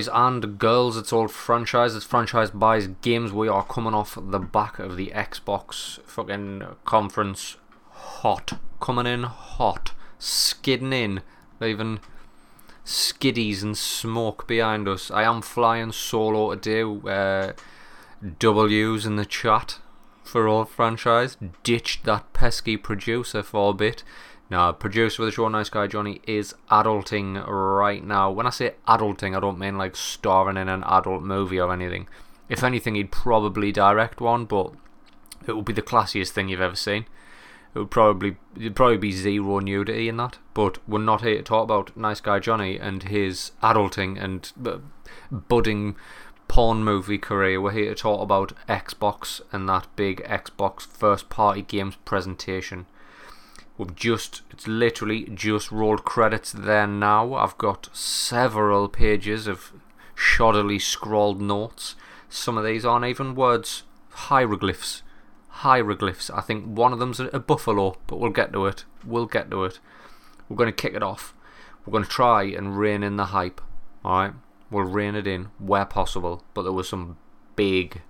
boys and girls. It's all franchise. It's franchise buys games. We are coming off the back of the Xbox fucking conference. Hot. Coming in hot. Skidding in. Even skiddies and smoke behind us. I am flying solo today. Uh, W's in the chat for all franchise. Ditched that pesky producer for a bit. Now, producer of the show, Nice Guy Johnny, is adulting right now. When I say adulting, I don't mean like starring in an adult movie or anything. If anything, he'd probably direct one, but it would be the classiest thing you've ever seen. It would probably it'd probably be zero nudity in that. But we're not here to talk about Nice Guy Johnny and his adulting and uh, budding porn movie career. We're here to talk about Xbox and that big Xbox first party games presentation. We've just, it's literally just rolled credits there now. I've got several pages of shoddily scrawled notes. Some of these aren't even words, hieroglyphs. Hieroglyphs. I think one of them's a buffalo, but we'll get to it. We'll get to it. We're going to kick it off. We're going to try and rein in the hype. Alright? We'll rein it in where possible, but there were some big,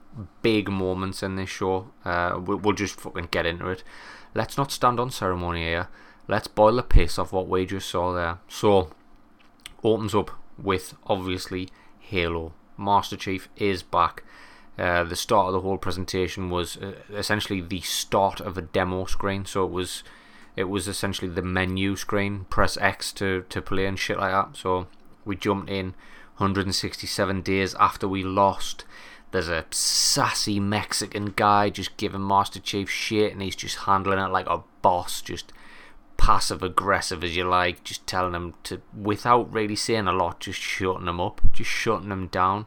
big moments in this show. Uh, we'll just fucking get into it. Let's not stand on ceremony here. Let's boil the piss off what we just saw there. So, opens up with obviously Halo. Master Chief is back. Uh, the start of the whole presentation was uh, essentially the start of a demo screen. So it was, it was essentially the menu screen. Press X to to play and shit like that. So we jumped in 167 days after we lost there's a sassy Mexican guy just giving Master Chief shit, and he's just handling it like a boss, just passive aggressive as you like, just telling him to, without really saying a lot, just shutting him up, just shutting him down.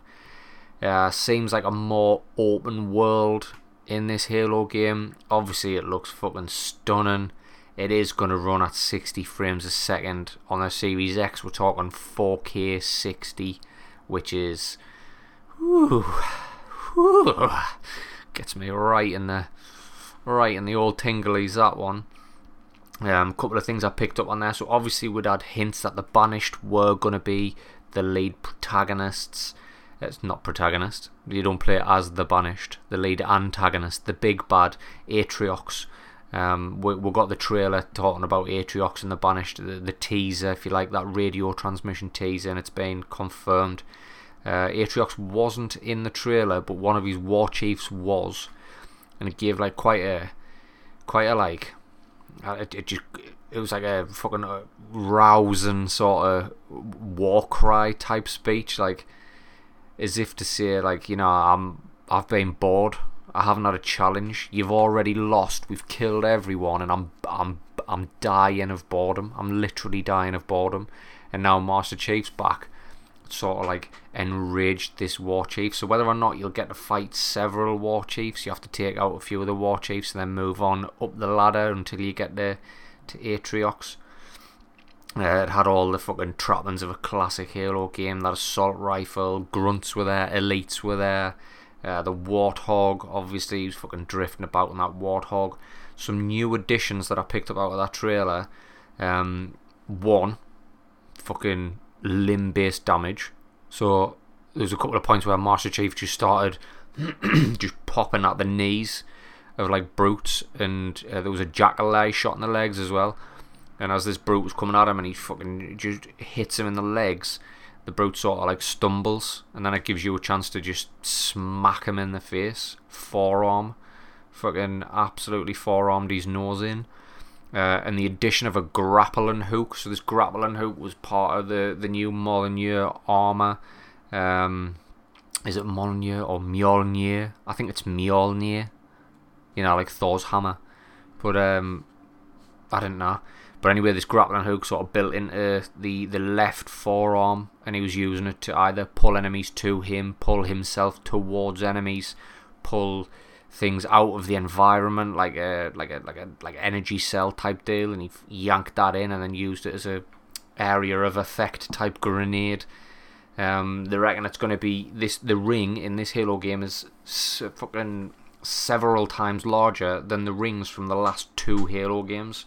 Uh, seems like a more open world in this Halo game. Obviously, it looks fucking stunning. It is going to run at 60 frames a second on the Series X. We're talking 4K 60, which is. Whew, Whew, gets me right in the right in the old tinglies that one. Um, a couple of things I picked up on there. So obviously we'd had hints that the Banished were gonna be the lead protagonists. It's not protagonist. You don't play as the Banished. The lead antagonist, the big bad Atriox. Um, we, we got the trailer talking about Atriox and the Banished, the, the teaser, if you like, that radio transmission teaser, and it's been confirmed. Uh, Atriox wasn't in the trailer, but one of his war chiefs was, and it gave like quite a, quite a like, uh, it, it just it was like a fucking uh, rousing sort of war cry type speech, like as if to say like you know I'm I've been bored. I haven't had a challenge. You've already lost. We've killed everyone, and I'm I'm I'm dying of boredom. I'm literally dying of boredom. And now Master Chief's back, sort of like enraged this war chief. So whether or not you'll get to fight several war chiefs, you have to take out a few of the war chiefs and then move on up the ladder until you get there to Atriox. Uh, it had all the fucking trappings of a classic Halo game. That assault rifle, grunts were there, elites were there. Uh, the warthog, obviously, he was fucking drifting about in that warthog. Some new additions that I picked up out of that trailer. Um, one, fucking limb based damage. So there's a couple of points where Master Chief just started just popping at the knees of like brutes, and uh, there was a jackal eye shot in the legs as well. And as this brute was coming at him, and he fucking just hits him in the legs, the brute sort of like stumbles, and then it gives you a chance to just smack him in the face, forearm, fucking absolutely forearmed his nose in. Uh, and the addition of a grappling hook. So this grappling hook was part of the the new Mjolnir armor. Um, is it Mjolnir or Mjolnir? I think it's Mjolnir. You know, like Thor's hammer. But um, I don't know. But anyway, this grappling hook sort of built into the, the left forearm, and he was using it to either pull enemies to him, pull himself towards enemies, pull things out of the environment, like a like a like a like energy cell type deal, and he yanked that in and then used it as a area of effect type grenade. Um, they reckon it's going to be this. The ring in this Halo game is fucking several times larger than the rings from the last two Halo games.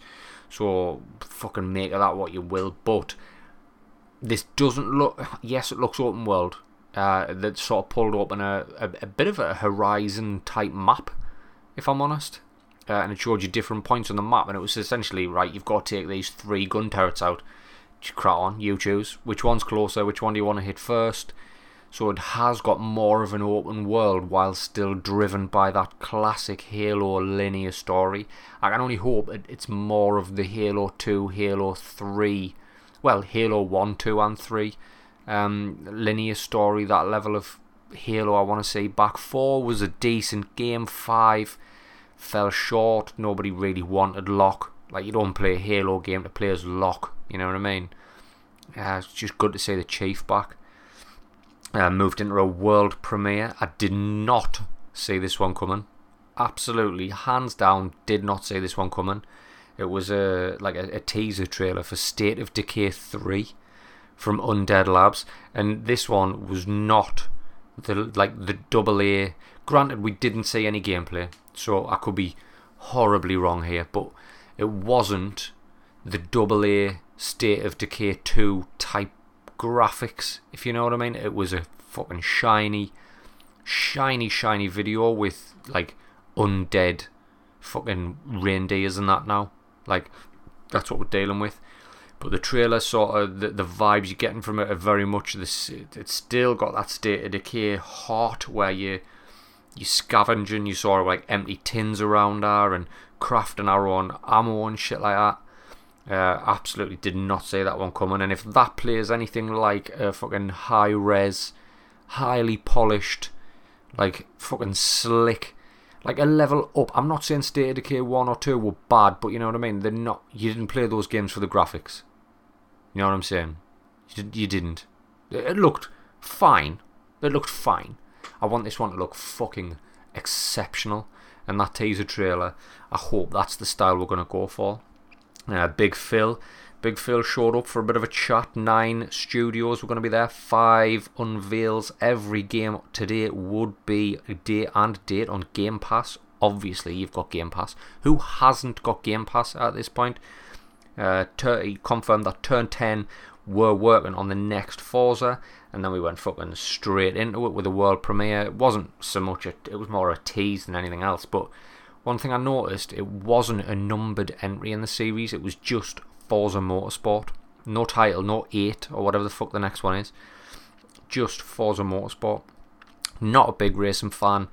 So fucking make of that what you will. But this doesn't look. Yes, it looks open world. Uh, that sort of pulled open a, a, a bit of a horizon type map, if I'm honest. Uh, and it showed you different points on the map, and it was essentially right. You've got to take these three gun turrets out. Crack on, you choose which one's closer. Which one do you want to hit first? So it has got more of an open world while still driven by that classic Halo linear story. I can only hope it's more of the Halo 2, Halo 3, well, Halo 1, 2, and 3 um, linear story, that level of Halo I want to see back. 4 was a decent game, 5 fell short. Nobody really wanted Locke. Like, you don't play a Halo game to play as Locke, you know what I mean? Uh, it's just good to see the Chief back. Uh, moved into a world premiere. I did not see this one coming. Absolutely, hands down, did not see this one coming. It was a like a, a teaser trailer for State of Decay 3 from Undead Labs, and this one was not the like the double A. Granted, we didn't see any gameplay, so I could be horribly wrong here, but it wasn't the double A State of Decay 2 type graphics, if you know what I mean. It was a fucking shiny, shiny, shiny video with like undead fucking reindeers and that now. Like, that's what we're dealing with. But the trailer sort of the, the vibes you're getting from it are very much this. It's still got that state of decay heart where you you scavenging, you saw like empty tins around there and crafting our own ammo and shit like that. Uh, absolutely did not see that one coming. And if that plays anything like a fucking high res, highly polished, like fucking slick, like a level up. I'm not saying State of Decay 1 or 2 were bad, but you know what I mean? They're not. You didn't play those games for the graphics. You know what I'm saying? You, you didn't. It looked fine. It looked fine. I want this one to look fucking exceptional. And that teaser trailer, I hope that's the style we're going to go for. Uh, Big Phil. Big Phil showed up for a bit of a chat. Nine studios were going to be there. Five unveils. Every game today would be a day and date on Game Pass. Obviously, you've got Game Pass. Who hasn't got Game Pass at this point? Uh, he confirmed that Turn 10 were working on the next Forza, and then we went fucking straight into it with a world premiere. It wasn't so much, a, it was more a tease than anything else, but one thing I noticed, it wasn't a numbered entry in the series, it was just Forza Motorsport. No title, no 8 or whatever the fuck the next one is. Just Forza Motorsport. Not a big racing fan,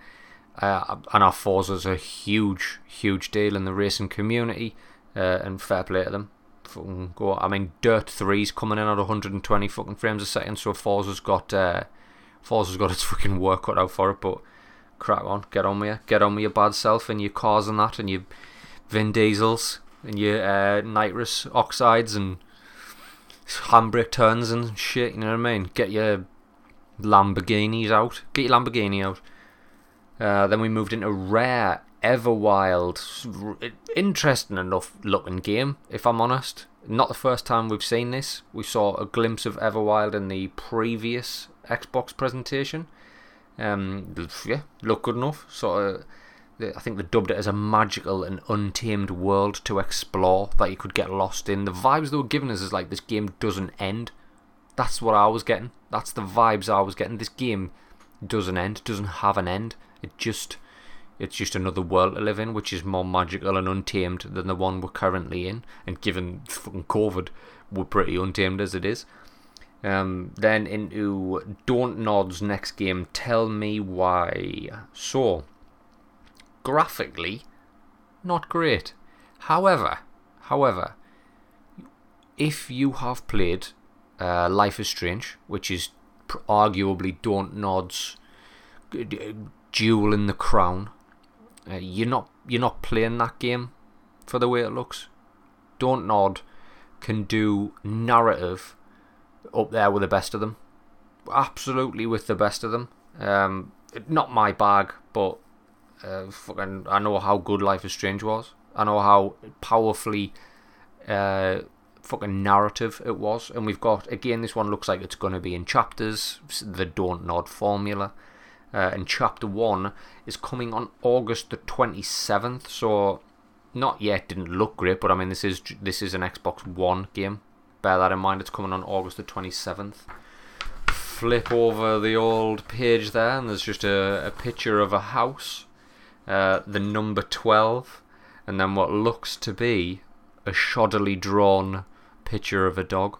uh, and our Forza's a huge, huge deal in the racing community, uh, and fair play to them. Fucking go. I mean, Dirt 3's coming in at 120 fucking frames a second, so Forza's got uh, Forza's got its fucking work cut out for it, but crack on, get on with you, get on with your bad self and your cars and that, and your Vin Diesels and your uh, nitrous oxides and handbrake turns and shit. You know what I mean? Get your Lamborghinis out. Get your Lamborghini out. Uh, then we moved into Rare Everwild. Interesting enough looking game, if I'm honest. Not the first time we've seen this. We saw a glimpse of Everwild in the previous Xbox presentation. Um, yeah, look good enough. Sort of, I think they dubbed it as a magical and untamed world to explore that you could get lost in. The vibes they were giving us is like this game doesn't end. That's what I was getting. That's the vibes I was getting. This game doesn't end. Doesn't have an end. It just, it's just another world to live in, which is more magical and untamed than the one we're currently in. And given fucking COVID, we're pretty untamed as it is. Um, then into Don't Nod's next game, Tell Me Why. So, graphically, not great. However, however, if you have played uh, Life is Strange, which is arguably Don't Nod's jewel in the crown, uh, you're not you're not playing that game for the way it looks. Don't Nod can do narrative up there with the best of them. Absolutely with the best of them. Um, not my bag, but uh, fucking, I know how good Life is Strange was. I know how powerfully uh, fucking narrative it was. And we've got, again, this one looks like it's going to be in chapters, the Don't Nod formula. Uh, and chapter 1 is coming on August the 27th, so not yet, didn't look great, but I mean, this is this is an Xbox One game, bear that in mind. It's coming on August the 27th. Flip over the old page there, and there's just a, a picture of a house, uh, the number 12, and then what looks to be a shoddily drawn picture of a dog.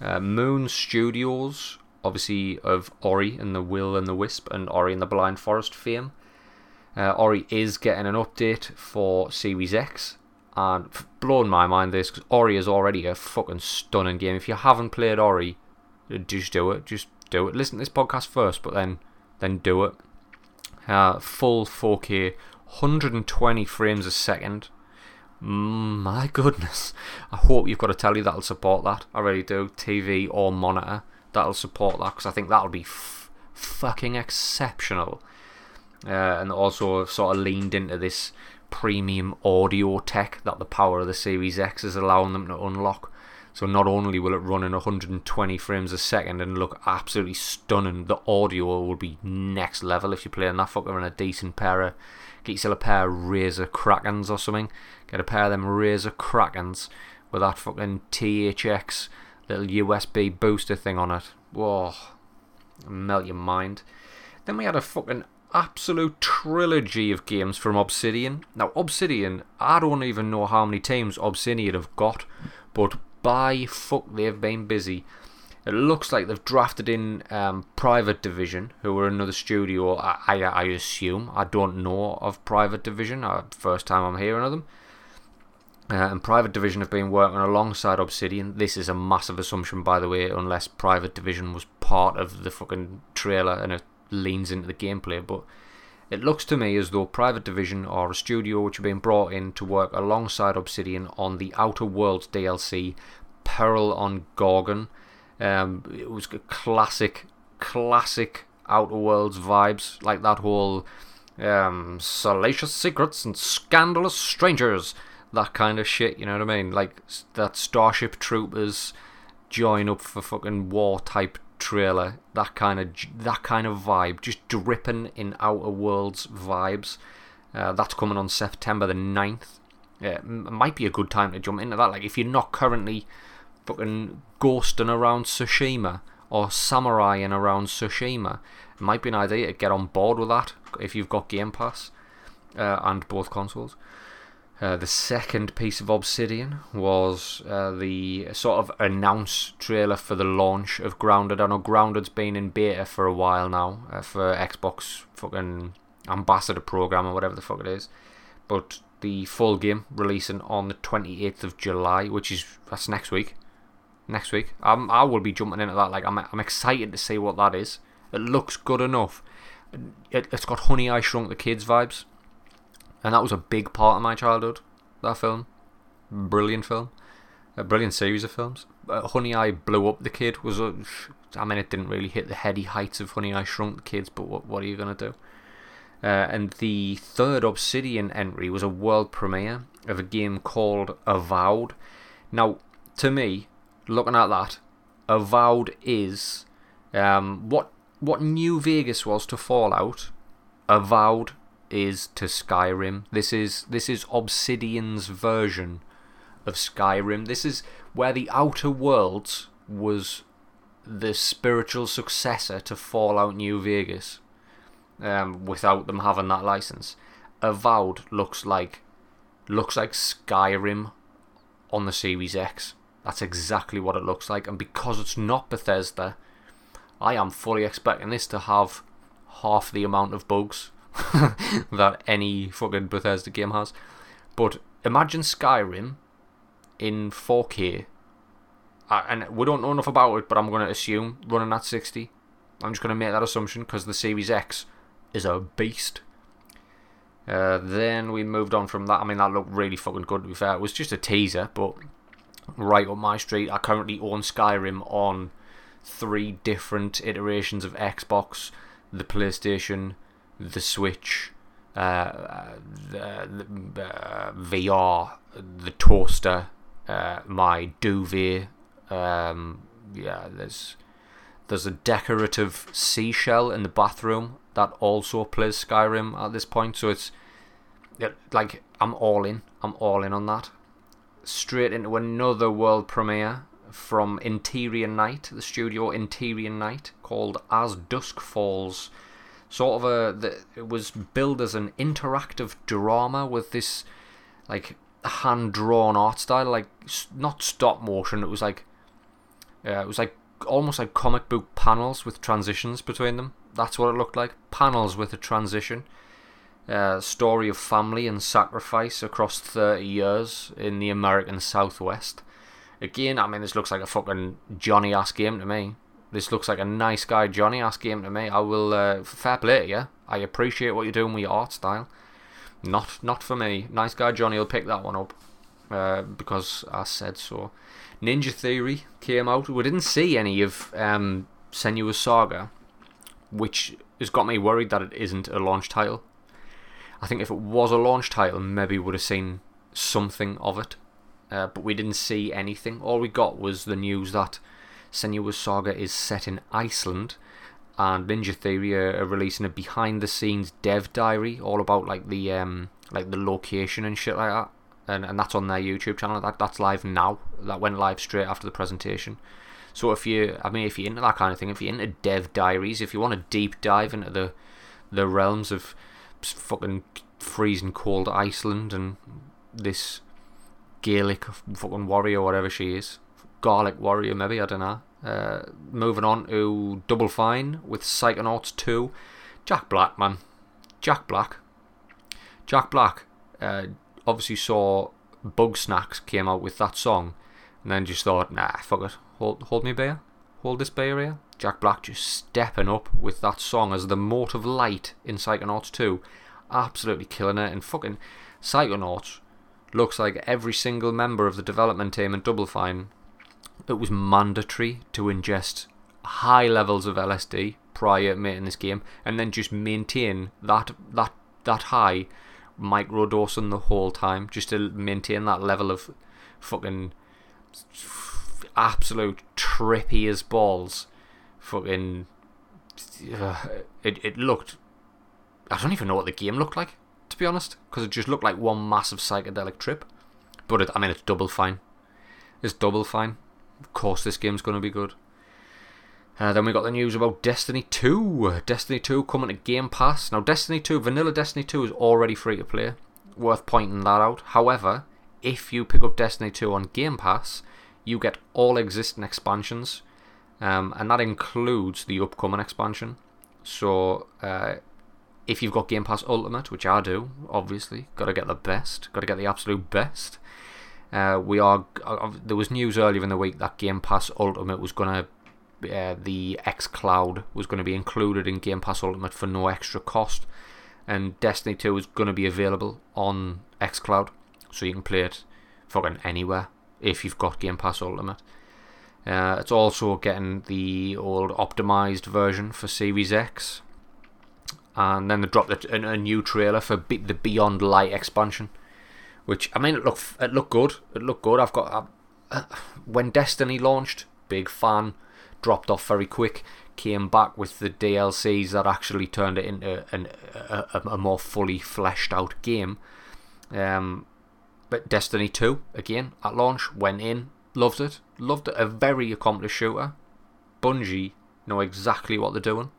Uh, Moon Studios, obviously of Ori and the Will and the Wisp and Ori and the Blind Forest fame. Uh, Ori is getting an update for Series X, and blown my mind this because Ori is already a fucking stunning game. If you haven't played Ori, just do it. Just do it. Listen to this podcast first, but then then do it. Uh, full 4K, 120 frames a second. My goodness. I hope you've got a telly that'll support that. I really do. TV or monitor that'll support that because I think that'll be f- fucking exceptional. Uh, and also sort of leaned into this premium audio tech that the power of the Series X is allowing them to unlock. So not only will it run in 120 frames a second and look absolutely stunning, the audio will be next level if you're playing that fucker in a decent pair of get yourself a pair of Razer Krakens or something. Get a pair of them Razer Krakens with that fucking THX little USB booster thing on it. Whoa, melt your mind. Then we had a fucking absolute trilogy of games from Obsidian. Now, Obsidian, I don't even know how many teams Obsidian have got, but by fuck, they've been busy. It looks like they've drafted in um, Private Division, who are another studio, I, I, I assume. I don't know of Private Division, uh, first time I'm hearing of them. Uh, and Private Division have been working alongside Obsidian. This is a massive assumption, by the way, unless Private Division was part of the fucking trailer and it leans into the gameplay. But it looks to me as though Private Division are a studio which have been brought in to work alongside Obsidian on the Outer Worlds DLC, Peril on Gorgon. Um, it was classic, classic Outer Worlds vibes, like that whole um, salacious secrets and scandalous strangers that kind of shit. You know what I mean? Like that Starship Troopers join up for fucking war type trailer. That kind of that kind of vibe, just dripping in Outer Worlds vibes. Uh, that's coming on September the 9th. Yeah, might be a good time to jump into that. Like if you're not currently fucking ghosting around Tsushima or samuraiing around Tsushima, it might be an idea to get on board with that if you've got Game Pass uh, and both consoles. Uh, the second piece of Obsidian was uh, the sort of announce trailer for the launch of Grounded. I know Grounded's been in beta for a while now uh, for Xbox fucking ambassador program or whatever the fuck it is, but the full game releasing on the 28th of July, which is that's next week. Next week, I'm, I will be jumping into that. Like I'm, I'm excited to see what that is. It looks good enough. It, it's got Honey I Shrunk the Kids vibes and that was a big part of my childhood. That film, brilliant film, a brilliant series of films. Uh, Honey, I Blew Up the Kid was a. I mean, it didn't really hit the heady heights of Honey, I Shrunk the Kids, but what what are you gonna do? Uh, and the third Obsidian entry was a world premiere of a game called Avowed. Now, to me, looking at that, Avowed is um, what what New Vegas was to Fallout. Avowed is to Skyrim. This is this is Obsidian's version of Skyrim. This is where the Outer Worlds was the spiritual successor to Fallout New Vegas. Um, without them having that license, Avowed looks like looks like Skyrim on the Series X. That's exactly what it looks like, and because it's not Bethesda, I am fully expecting this to have half the amount of bugs that any fucking Bethesda game has. But imagine Skyrim in 4K. Uh, and we don't know enough about it, but I'm going to assume running at 60. I'm just going to make that assumption because the Series X is a beast. Uh, then we moved on from that. I mean, that looked really fucking good to be fair. It was just a teaser, but right up my street. I currently own Skyrim on three different iterations of Xbox, the PlayStation, the Switch, uh, the, the uh, VR, the toaster, uh, my duvet. Um, yeah, there's there's a decorative seashell in the bathroom that also plays Skyrim at this point. So it's like I'm all in. I'm all in on that. Straight into another world premiere from Interior Night, the studio Interior Night, called As Dusk Falls. Sort of a, it was billed as an interactive drama with this, like, hand drawn art style, like not stop motion. It was like, uh, it was like almost like comic book panels with transitions between them. That's what it looked like. Panels with a transition. Uh, story of family and sacrifice across 30 years in the American Southwest. Again, I mean, this looks like a fucking Johnny ass game to me. This looks like a nice guy Johnny ass game to me. I will, uh, fair play to you. I appreciate what you're doing with your art style. Not, not for me. Nice guy Johnny will pick that one up uh, because I said so. Ninja Theory came out. We didn't see any of um, Senua's Saga, which has got me worried that it isn't a launch title. I think if it was a launch title, maybe we would have seen something of it. Uh, but we didn't see anything. All we got was the news that Senua's Saga is set in Iceland, and Ninja Theory are, are, releasing a behind-the-scenes dev diary, all about like the um, like the location and shit like that. And and that's on their YouTube channel. That that's live now. That went live straight after the presentation. So if you, I mean, if you're into that kind of thing, if you're into dev diaries, if you want to deep dive into the the realms of fucking freezing cold Iceland and this Gaelic fucking warrior, whatever she is, Garlic warrior, maybe I don't know. Uh, moving on to Double Fine with Psychonauts 2. Jack Black, man. Jack Black. Jack Black uh, obviously saw Bugsnax came out with that song and then just thought, nah, fuck it. Hold, hold me bear. Hold this bear here. Jack Black just stepping up with that song as the Mote of Light in Psychonauts 2. Absolutely killing it. And fucking Psychonauts looks like every single member of the development team in Double Fine, it was mandatory to ingest high levels of LSD prior to making this game, and then just maintain that that that high microdosing the whole time, just to maintain that level of fucking absolute trippy as balls fucking. Uh, it it looked. I don't even know what the game looked like, to be honest, because it just looked like one massive psychedelic trip. But it, I mean, it's double fine. It's double fine. Of course, this game's going to be good. Uh, then we got the news about Destiny 2. Destiny 2 coming to Game Pass. Now, Destiny 2, Vanilla Destiny 2 is already free to play. Worth pointing that out. However, if you pick up Destiny 2 on Game Pass, you get all existing expansions um, and that includes the upcoming expansion. So, uh, if you've got Game Pass Ultimate, which I do, obviously, got to get the best, got to get the absolute best. Uh, we are. Uh, there was news earlier in the week that Game Pass Ultimate was going to. Uh, the X Cloud was going to be included in Game Pass Ultimate for no extra cost, and Destiny 2 is going to be available on X Cloud, so you can play it fucking anywhere if you've got Game Pass Ultimate. Uh, it's also getting the old optimized version for Series X. And then they dropped a, a new trailer for Be- the Beyond Light expansion, which I mean, it looked it looked good. It looked good. I've got uh, when Destiny launched, big fan, dropped off very quick. Came back with the DLCs that actually turned it into an, a, a, more fully fleshed out game. Um, but Destiny 2 again at launch went in, loved it, loved it. A very accomplished shooter. Bungie know exactly what they're doing,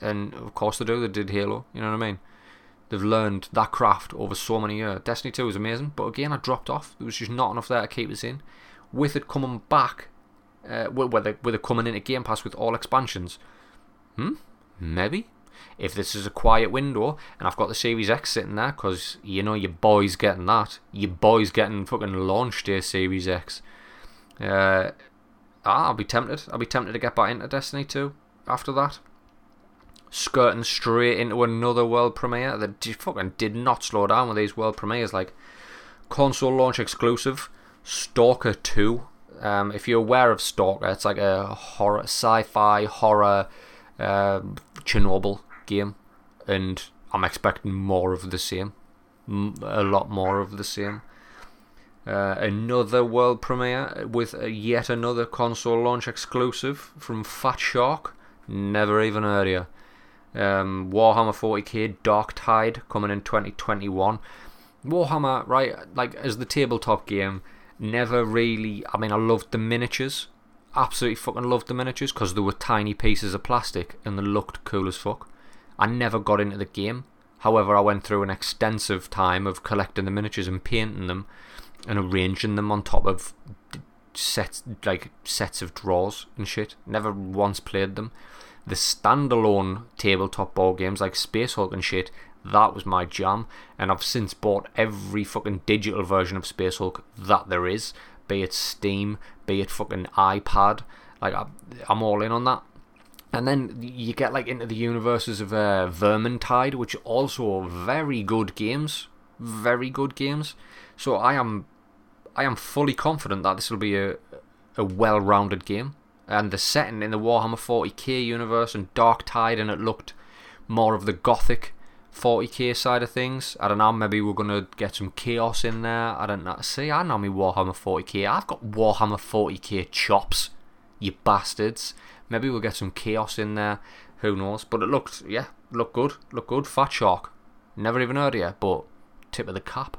and of course they do. They did Halo. You know what I mean? They've learned that craft over so many years. Destiny 2 was amazing, but again, I dropped off. There was just not enough there to keep us in. With it coming back, uh, with, it, with it coming into Game Pass with all expansions, hmm, maybe. If this is a quiet window and I've got the Series X sitting there, because you know your boy's getting that, your boy's getting fucking launch day Series X. Uh, ah, I'll be tempted. I'll be tempted to get back into Destiny 2 after that. Skirting straight into another world premiere that fucking did not slow down with these world premieres. Like console launch exclusive, Stalker 2. Um, if you're aware of Stalker, it's like a horror, sci-fi horror, uh, Chernobyl game, and I'm expecting more of the same, a lot more of the same. Uh, another world premiere with yet another console launch exclusive from Fat Shark. Never even heard of you. Um, Warhammer 40k Dark Tide coming in 2021. Warhammer, right, like as the tabletop game, never really. I mean, I loved the miniatures absolutely fucking loved the miniatures because they were tiny pieces of plastic and they looked cool as fuck. I never got into the game. However, I went through an extensive time of collecting the miniatures and painting them and arranging them on top of sets like sets of drawers and shit. Never once played them. The standalone tabletop board games like Space Hulk and shit, that was my jam. And I've since bought every fucking digital version of Space Hulk that there is, be it Steam, be it fucking iPad. Like I, I'm all in on that. And then you get like into the universes of uh, Vermintide, which also very good games, very good games. So I am, I am fully confident that this will be a, a well-rounded game. And the setting in the Warhammer 40k universe and Dark Tide, and it looked more of the gothic 40k side of things. I don't know, maybe we're going to get some chaos in there. I don't know. See, I know me Warhammer 40k. I've got Warhammer 40k chops, you bastards. Maybe we'll get some chaos in there. Who knows? But it looked, yeah, looked good. Looked good. Fat Shark. Never even heard of you, but tip of the cap.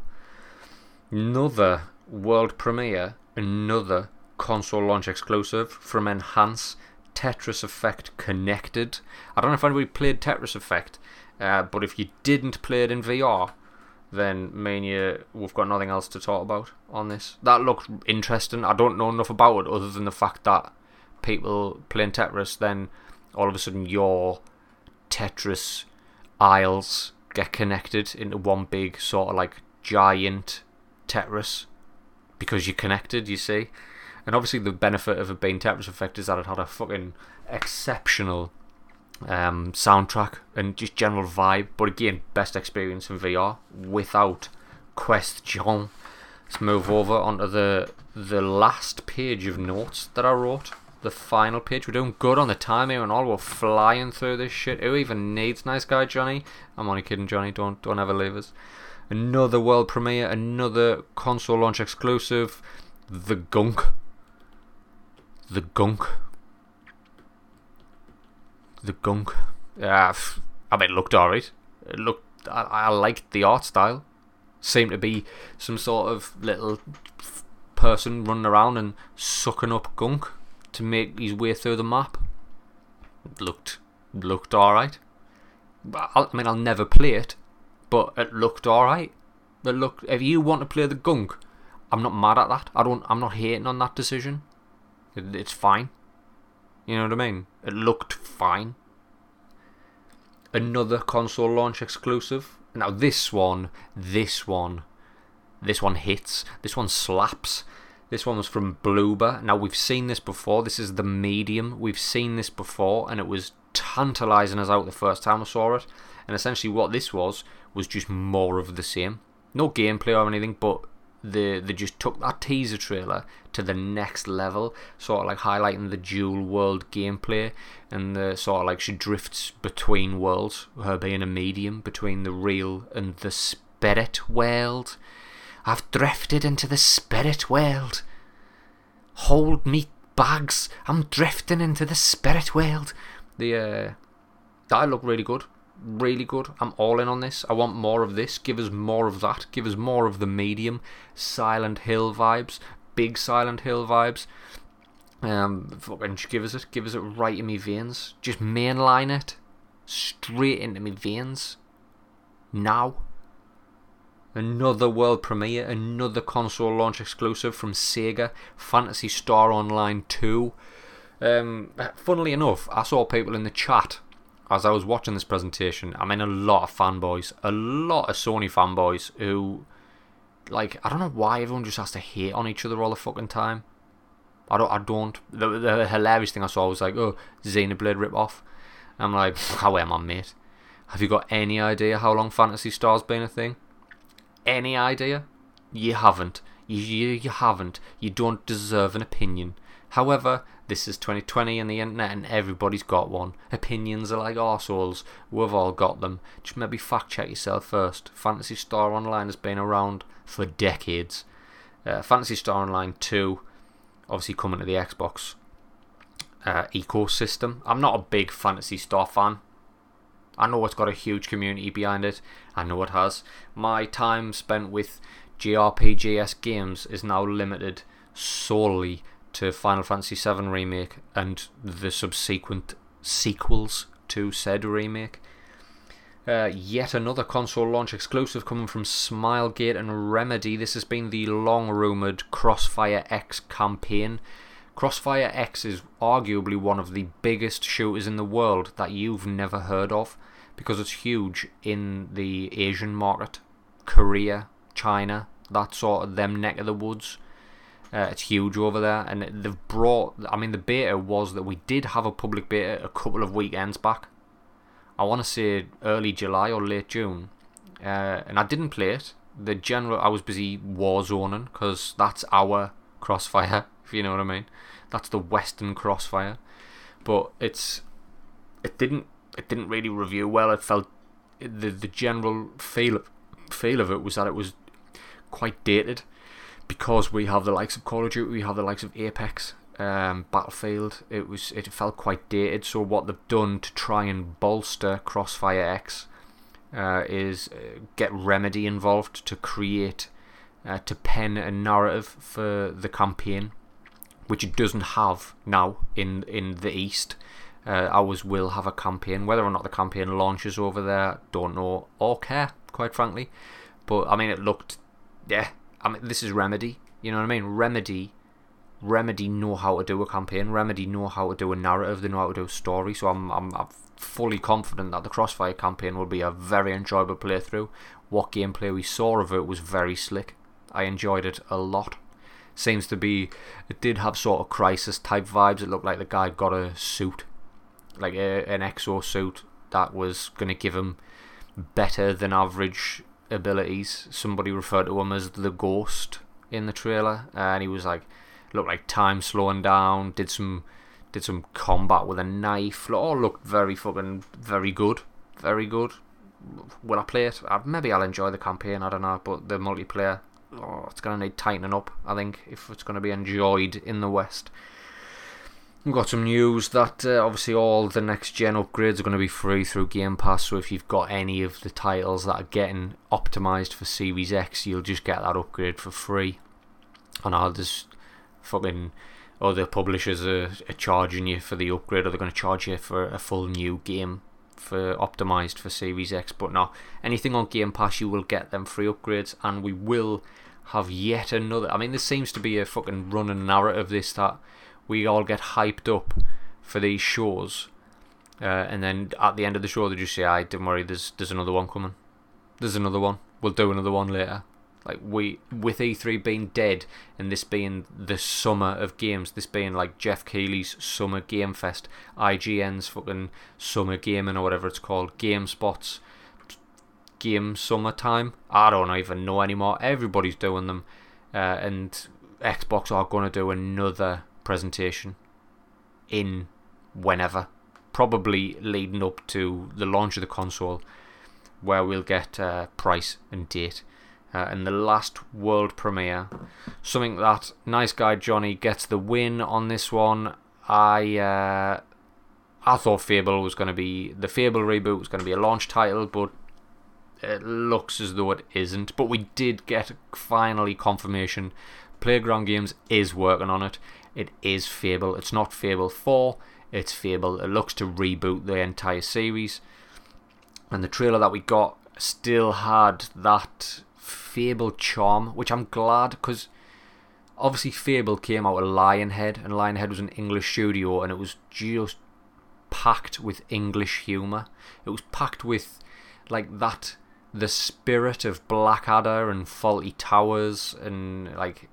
Another world premiere, another console launch exclusive from Enhance Tetris Effect Connected. I don't know if anybody played Tetris Effect, uh, but if you didn't play it in VR, then Mania, we've got nothing else to talk about on this. That looks interesting. I don't know enough about it other than the fact that people playing Tetris, then all of a sudden your Tetris aisles get connected into one big sort of like giant Tetris because you're connected, you see. And obviously, the benefit of a being Tetris Effect is that it had a fucking exceptional um, soundtrack and just general vibe. But again, best experience in VR without question. Let's move over onto the the last page of notes that I wrote the final page. We're doing good on the time here and all. We're flying through this shit. Who even needs nice guy Johnny? I'm only kidding, Johnny. Don't don't ever leave us. Another world premiere, another console launch exclusive. The Gunk. The Gunk. The Gunk. Yeah, I mean, it looked alright. It looked. I, I liked the art style. Seemed to be some sort of little person running around and sucking up gunk to make his way through the map. looked looked alright. I mean, I'll never play it, but it looked alright. It looked. If you want to play the gunk, I'm not mad at that. I don't. I'm not hating on that decision. It, it's fine. You know what I mean? It looked fine. Another console launch exclusive. Now this one, this one, this one hits. This one slaps. This one was from Bloober. Now, we've seen this before. This is the medium. We've seen this before, and it was tantalising us out the first time I saw it. And essentially, what this was, was just more of the same. No gameplay or anything, but the, they just took that teaser trailer to the next level, sort of like highlighting the dual world gameplay and the sort of like she drifts between worlds, her being a medium between the real and the spirit world. I've drifted into the spirit world. Hold me bags. I'm drifting into the spirit world. The uh, that look really good. Really good. I'm all in on this. I want more of this. Give us more of that. Give us more of the medium Silent Hill vibes. Big Silent Hill vibes. Um, fucking give us it. Give us it right in me veins. Just mainline it straight into me veins. Now. Another world premiere, another console launch exclusive from Sega, Phantasy Star Online 2. Um, funnily enough, I saw people in the chat as I was watching this presentation. I mean, a lot of fanboys, a lot of Sony fanboys who, like, I don't know why everyone just has to hate on each other all the fucking time. I don't. I don't. The, the hilarious thing I saw was like, oh, Xenoblade rip off. I'm like, how am I, mate? Have you got any idea how long Phantasy Star's been a thing? any idea? You haven't. You, you, you haven't. You don't deserve an opinion. However, this is 2020 and the internet and everybody's got one. Opinions are like arseholes. We've all got them. Just maybe fact check yourself first. Phantasy Star Online has been around for decades. Uh, Phantasy Star Online 2, obviously coming to the Xbox uh, ecosystem. I'm not a big Phantasy Star fan. I know it's got a huge community behind it. I know it has. My time spent with JRPGs games is now limited solely to Final Fantasy VII Remake and the subsequent sequels to said remake. Uh, yet another console launch exclusive coming from Smilegate and Remedy. This has been the long rumoured Crossfire X campaign. Crossfire X is arguably one of the biggest shooters in the world that you've never heard of because it's huge in the Asian market, Korea, China, that sort of them neck of the woods. Uh, it's huge over there, and they've brought. I mean, the beta was that we did have a public beta a couple of weekends back. I want to say early July or late June, uh, and I didn't play it. The general, I was busy war zoning because that's our crossfire, if you know what I mean. That's the Western crossfire, but it's it didn't it didn't really review well. It felt the the general feel feel of it was that it was quite dated because we have the likes of Call of Duty, we have the likes of Apex, um, Battlefield. It was it felt quite dated. So what they've done to try and bolster Crossfire X uh, is uh, get Remedy involved to create uh, to pen a narrative for the campaign, which it doesn't have now in in the East. Uh, ours will have a campaign. Whether or not the campaign launches over there, don't know or care, quite frankly. But I mean, it looked, yeah, I mean, this is Remedy. You know what I mean? Remedy, Remedy know how to do a campaign. Remedy know how to do a narrative. They know how to do a story. So I'm, I'm, I'm fully confident that the Crossfire campaign will be a very enjoyable playthrough. What gameplay we saw of it was very slick. I enjoyed it a lot. Seems to be, it did have sort of Crysis type vibes. It looked like the guy got a suit, like a, an exo suit that was going to give him better than average abilities. Somebody referred to him as the Ghost in the trailer, and he was like, looked like time slowing down. Did some, did some combat with a knife. All looked very fucking very good, very good. Will I play it? Uh, maybe I'll enjoy the campaign. I don't know, but the multiplayer, oh, it's gonna need tightening up. I think if it's gonna be enjoyed in the West. We've got some news that uh, obviously all the next gen upgrades are going to be free through Game Pass. So if you've got any of the titles that are getting optimized for Series X, you'll just get that upgrade for free. And I'll just fucking other publishers are, are charging you for the upgrade, or they're going to charge you for a full new game for optimized for Series X. But no, anything on Game Pass, you will get them free upgrades, and we will have yet another. I mean, this seems to be a fucking running narrative. This that we all get hyped up for these shows, uh, and then at the end of the show they just say, "I don't worry, there's there's another one coming. There's another one. We'll do another one later." Like we with E3 being dead and this being the summer of games, this being like Geoff Keighley's summer game fest, IGN's fucking summer gaming or whatever it's called, GameSpot's game summertime. I don't even know anymore. Everybody's doing them, uh, and Xbox are going to do another presentation in whenever, probably leading up to the launch of the console, where we'll get uh, price and date. Uh, and the last world premiere, something that nice guy Johnny gets the win on this one. I uh, I thought Fable was going to be the Fable reboot was going to be a launch title, but it looks as though it isn't. But we did get finally confirmation. Playground Games is working on it. It is Fable. It's not Fable 4, it's Fable. It looks to reboot the entire series. And the trailer that we got still had that Fable charm, which I'm glad because obviously Fable came out of Lionhead, and Lionhead was an English studio, and it was just packed with English humour. It was packed with like that, the spirit of Blackadder and Fawlty Towers, and like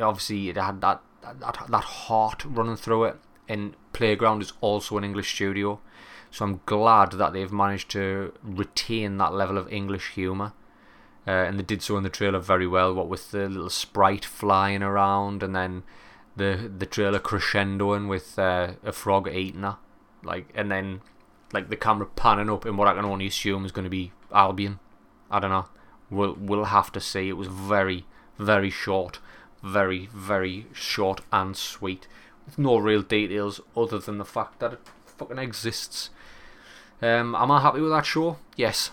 obviously it had that that, that heart running through it. And Playground is also an English studio, so I'm glad that they've managed to retain that level of English humour. Uh, and they did so in the trailer very well. What with the little sprite flying around, and then the the trailer crescendoing with uh, a frog eating her, like, and then like the camera panning up in what I can only assume is going to be Albion. I don't know. We'll we'll have to see. It was very very short, very, very short and sweet, with no real details other than the fact that it fucking exists. Um, am I happy with that show? Yes,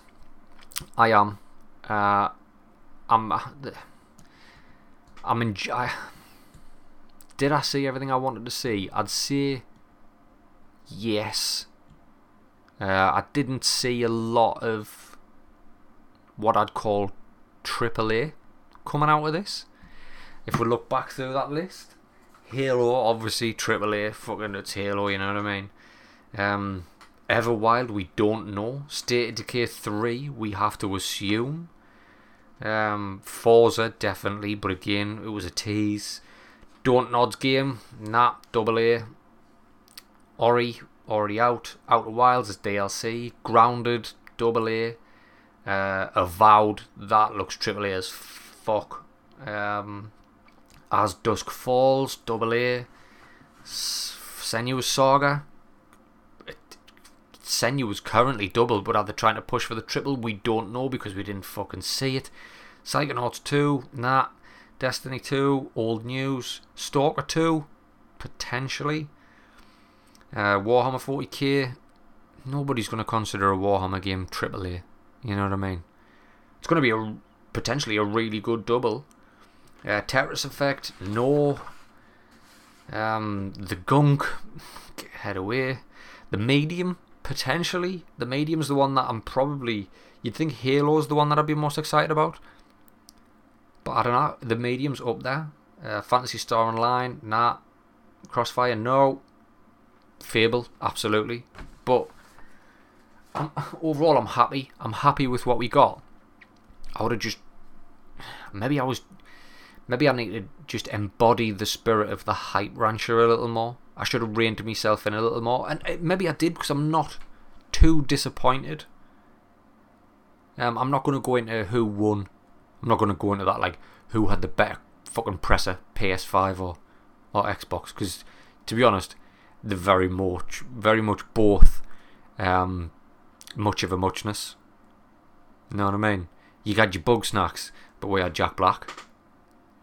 I am. Uh, I'm. Uh, I'm. I, did I see everything I wanted to see? I'd say yes. Uh, I didn't see a lot of what I'd call AAA coming out of this. If we look back through that list, Halo, obviously Triple A, fucking it's Halo, you know what I mean? Um, Everwild, we don't know. State of Decay 3, we have to assume. Um, Forza, definitely, but again, it was a tease. Don't Nods game, nah, double A. Ori, already out. Outer Wilds is DLC. Grounded, double A. Uh, Avowed, that looks triple A as fuck. Um, as Dusk Falls, double A. Senua's Saga. Senua's currently double, but are they trying to push for the triple? We don't know because we didn't fucking see it. Psychonauts 2, nah. Destiny 2, old news. Stalker 2, potentially. Uh, Warhammer 40k, nobody's going to consider a Warhammer game AAA. You know what I mean? It's going to be a potentially a really good double. Uh, Tetris Effect, no. Um, the Gunk, head away. The Medium, potentially. The Medium's the one that I'm probably. You'd think Halo's the one that I'd be most excited about. But I don't know. The Medium's up there. Uh, Phantasy Star Online, nah. Crossfire, no. Fable, absolutely. But I'm, overall, I'm happy. I'm happy with what we got. I would have just. Maybe I was. Maybe I need to just embody the spirit of the hype rancher a little more. I should have reined myself in a little more. And uh, maybe I did because I'm not too disappointed. Um, I'm not going to go into who won. I'm not going to go into that, like, who had the better fucking presser, PS5 or, or Xbox. Because, to be honest, they're very much, very much both um, much of a muchness. You know what I mean? You had your Bugsnax, but we had Jack Black.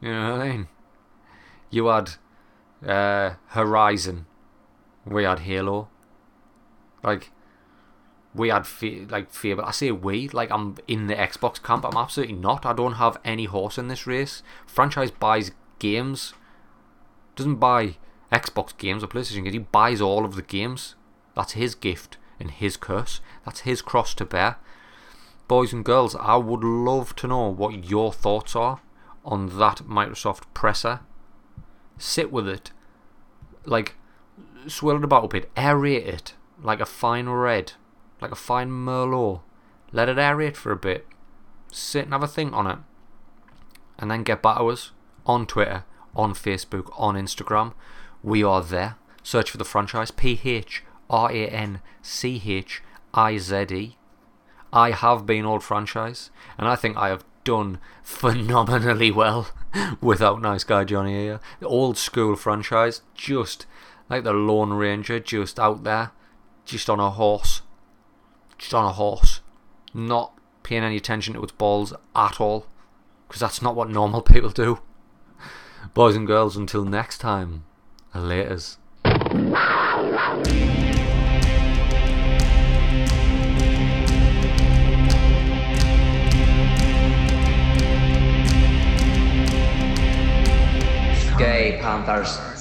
You know what I mean? You had uh, Horizon, we had Halo. Like, we had like Fable. I say we, like I'm in the Xbox camp. I'm absolutely not. I don't have any horse in this race. Phranchize buys games, doesn't buy Xbox games or PlayStation games. He buys all of the games. That's his gift and his curse. That's his cross to bear. Boys and girls, I would love to know what your thoughts are on that Microsoft presser. Sit with it. Like, swirl it about a bit. Aerate it. Like a fine red. Like a fine Merlot. Let it aerate for a bit. Sit and have a think on it. And then get back to us on Twitter, on Facebook, on Instagram. We are there. Search for the Phranchize P H R A N C H I Z E. I have been old Phranchize, and I think I have done phenomenally well without Nice Guy Johnny here. The old school Phranchize, just like the Lone Ranger, just out there, just on a horse. Just on a horse. Not paying any attention to its balls at all, because that's not what normal people do. Boys and girls, until next time. Laters. Gay Panthers.